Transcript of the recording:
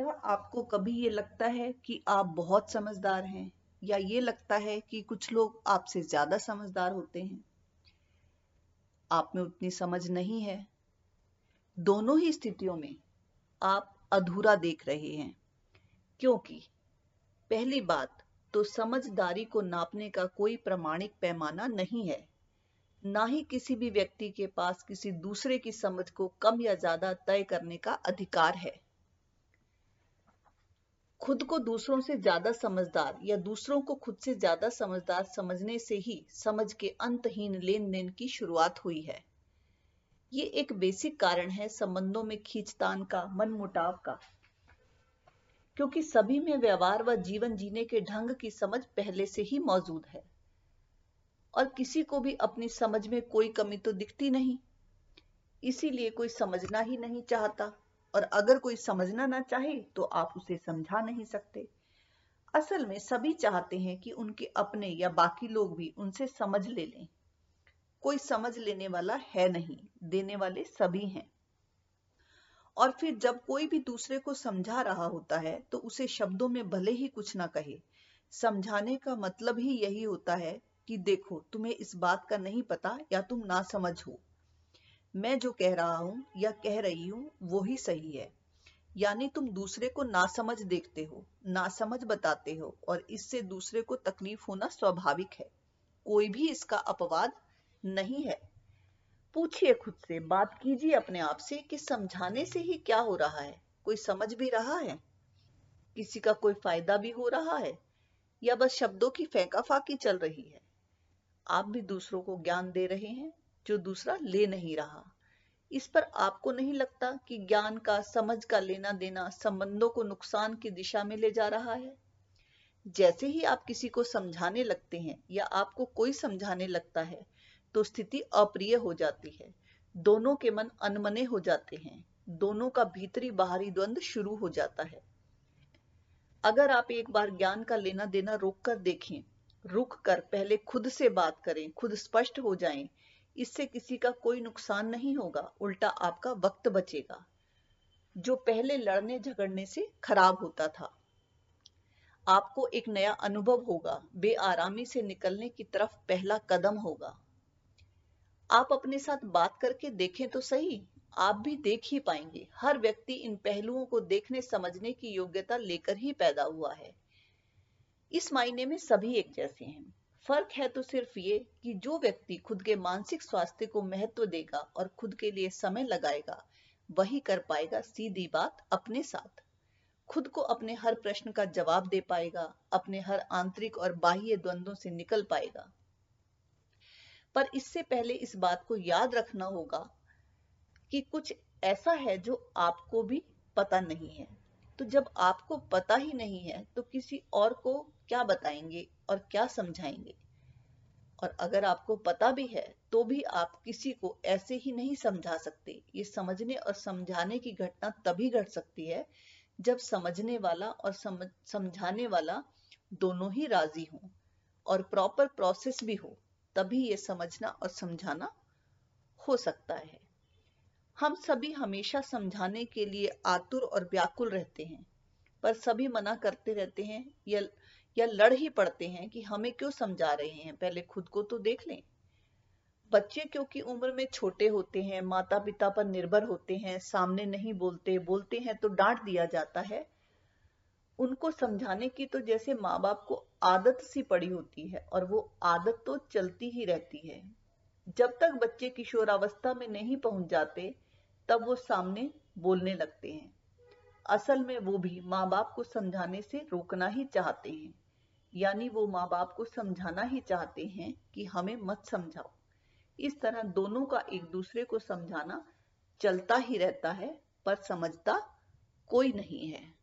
क्या आपको कभी ये लगता है कि आप बहुत समझदार हैं? या ये लगता है कि कुछ लोग आपसे ज़्यादा समझदार होते हैं? आप में उतनी समझ नहीं है। दोनों ही स्थितियों में आप अधूरा देख रहे हैं। क्योंकि पहली बात तो समझदारी को नापने का कोई प्रमाणिक पैमाना नहीं है। ना ही किसी भी व्यक्ति के पास किसी दूसरे की समझ को कम या ज़्यादा तय करने का अधिकार है। खुद को दूसरों से ज़्यादा समझदार या दूसरों को खुद से ज़्यादा समझदार समझने से ही समझ के अंतहीन लेन देन की शुरुआत हुई है। ये एक बेसिक कारण है संबंधों में खींचतान का मन मुटाव का। क्योंकि सभी में व्यवहार व जीवन जीने के ढंग की समझ पहले से ही मौजूद है। और किसी को भी अपनी समझ में कोई कमी तो दिखती नहीं। इसीलिए कोई समझना ही नहीं चाहता। और अगर कोई समझना ना चाहे तो आप उसे समझा नहीं सकते। असल में सभी चाहते हैं कि उनके अपने या बाकी लोग भी उनसे समझ ले लें। कोई समझ लेने वाला है नहीं, देने वाले सभी हैं। और फिर जब कोई भी दूसरे को समझा रहा होता है तो उसे शब्दों में भले ही कुछ ना कहे। समझाने का मतलब ही यही होता है कि देखो, तुम्हें इस बात का नहीं पता या तुम ना समझ हो। मैं जो कह रहा हूँ या कह रही हूँ, वो ही सही है। यानी तुम दूसरे को नासमझ देखते हो, नासमझ बताते हो और इससे दूसरे को तकलीफ़ होना स्वाभाविक है। कोई भी इसका अपवाद नहीं है। पूछिए खुद से, बात कीजिए अपने आप से कि समझाने से ही क्या हो रहा है। कोई समझ भी रहा है? किसी का कोई फ़ायदा भी हो रहा है? या बस शब्दों की फेंका फाकी चल रही है? आप भी दूसरों को ज्ञान दे रहे हैं? जो दूसरा ले नहीं रहा। इस पर आपको नहीं लगता कि ज्ञान का, समझ का लेना देना संबंधों को नुकसान की दिशा में ले जा रहा है? जैसे ही आप किसी को समझाने लगते हैं या आपको कोई समझाने लगता है तो स्थिति अप्रिय हो जाती है। दोनों के मन अनमने हो जाते हैं। दोनों का भीतरी बाहरी द्वंद शुरू हो जाता है। अगर आप एक बार ज्ञान का लेना देना रोक कर देखें, रुक कर पहले खुद से बात करें, खुद स्पष्ट हो जाएँ इससे किसी का कोई नुकसान नहीं होगा, उल्टा आपका वक्त बचेगा। जो पहले लड़ने झगड़ने से खराब होता था। आपको एक नया अनुभव होगा, बेआरामी से निकलने की तरफ़ पहला कदम होगा। आप अपने साथ बात करके देखें तो सही, आप भी देख ही पाएँगे। हर व्यक्ति इन पहलुओं को देखने, समझने की योग्यता लेकर ही पैदा हुआ है। इस मायने में सभी एक जैसे हैं। फ़र्क है तो सिर्फ़ ये कि जो व्यक्ति खुद के मानसिक स्वास्थ्य को महत्व देगा और खुद के लिए समय लगाएगा, वही कर पाएगा सीधी बात अपने साथ। खुद को अपने हर प्रश्न का जवाब दे पाएगा, अपने हर आंतरिक और बाह्य द्वंद्वों से निकल पाएगा। पर इससे पहले इस बात को याद रखना होगा कि कुछ ऐसा है जो आपको भी पता नहीं है। तो जब आपको पता ही नहीं है तो किसी और को क्या बताएँगे? और क्या समझाएँगे? और अगर आपको पता भी है तो भी आप किसी को ऐसे ही नहीं समझा सकते। ये समझने और समझाने की घटना तभी घट सकती है, जब समझने वाला और समझ समझाने वाला दोनों ही राज़ी हों और प्रॉपर प्रोसेस भी हो, तभी ये समझना और समझाना हो सकता है। हम सभी हमेशा समझाने के लिए आतुर और व्याकुल रहते हैं, पर सभी मना करते रहते हैं या या लड़ ही पड़ते हैं कि हमें क्यों समझा रहे हैं? पहले खुद को तो देख लें। बच्चे क्योंकि उम्र में छोटे होते हैं माता पिता पर निर्भर होते हैं, सामने नहीं बोलते बोलते हैं तो डांट दिया जाता है। उनको समझाने की तो जैसे माँ बाप को आदत सी पड़ी होती है और वो आदत तो चलती ही रहती है। जब तक बच्चे किशोरावस्था में नहीं पहुँच जाते, तब वो सामने बोलने लगते हैं। असल में वो भी माँ बाप को समझाने से रोकना ही चाहते हैं। यानी वो माँ बाप को समझाना ही चाहते हैं कि हमें मत समझाओ। इस तरह दोनों का एक दूसरे को समझाना चलता ही रहता है, पर समझता कोई नहीं है।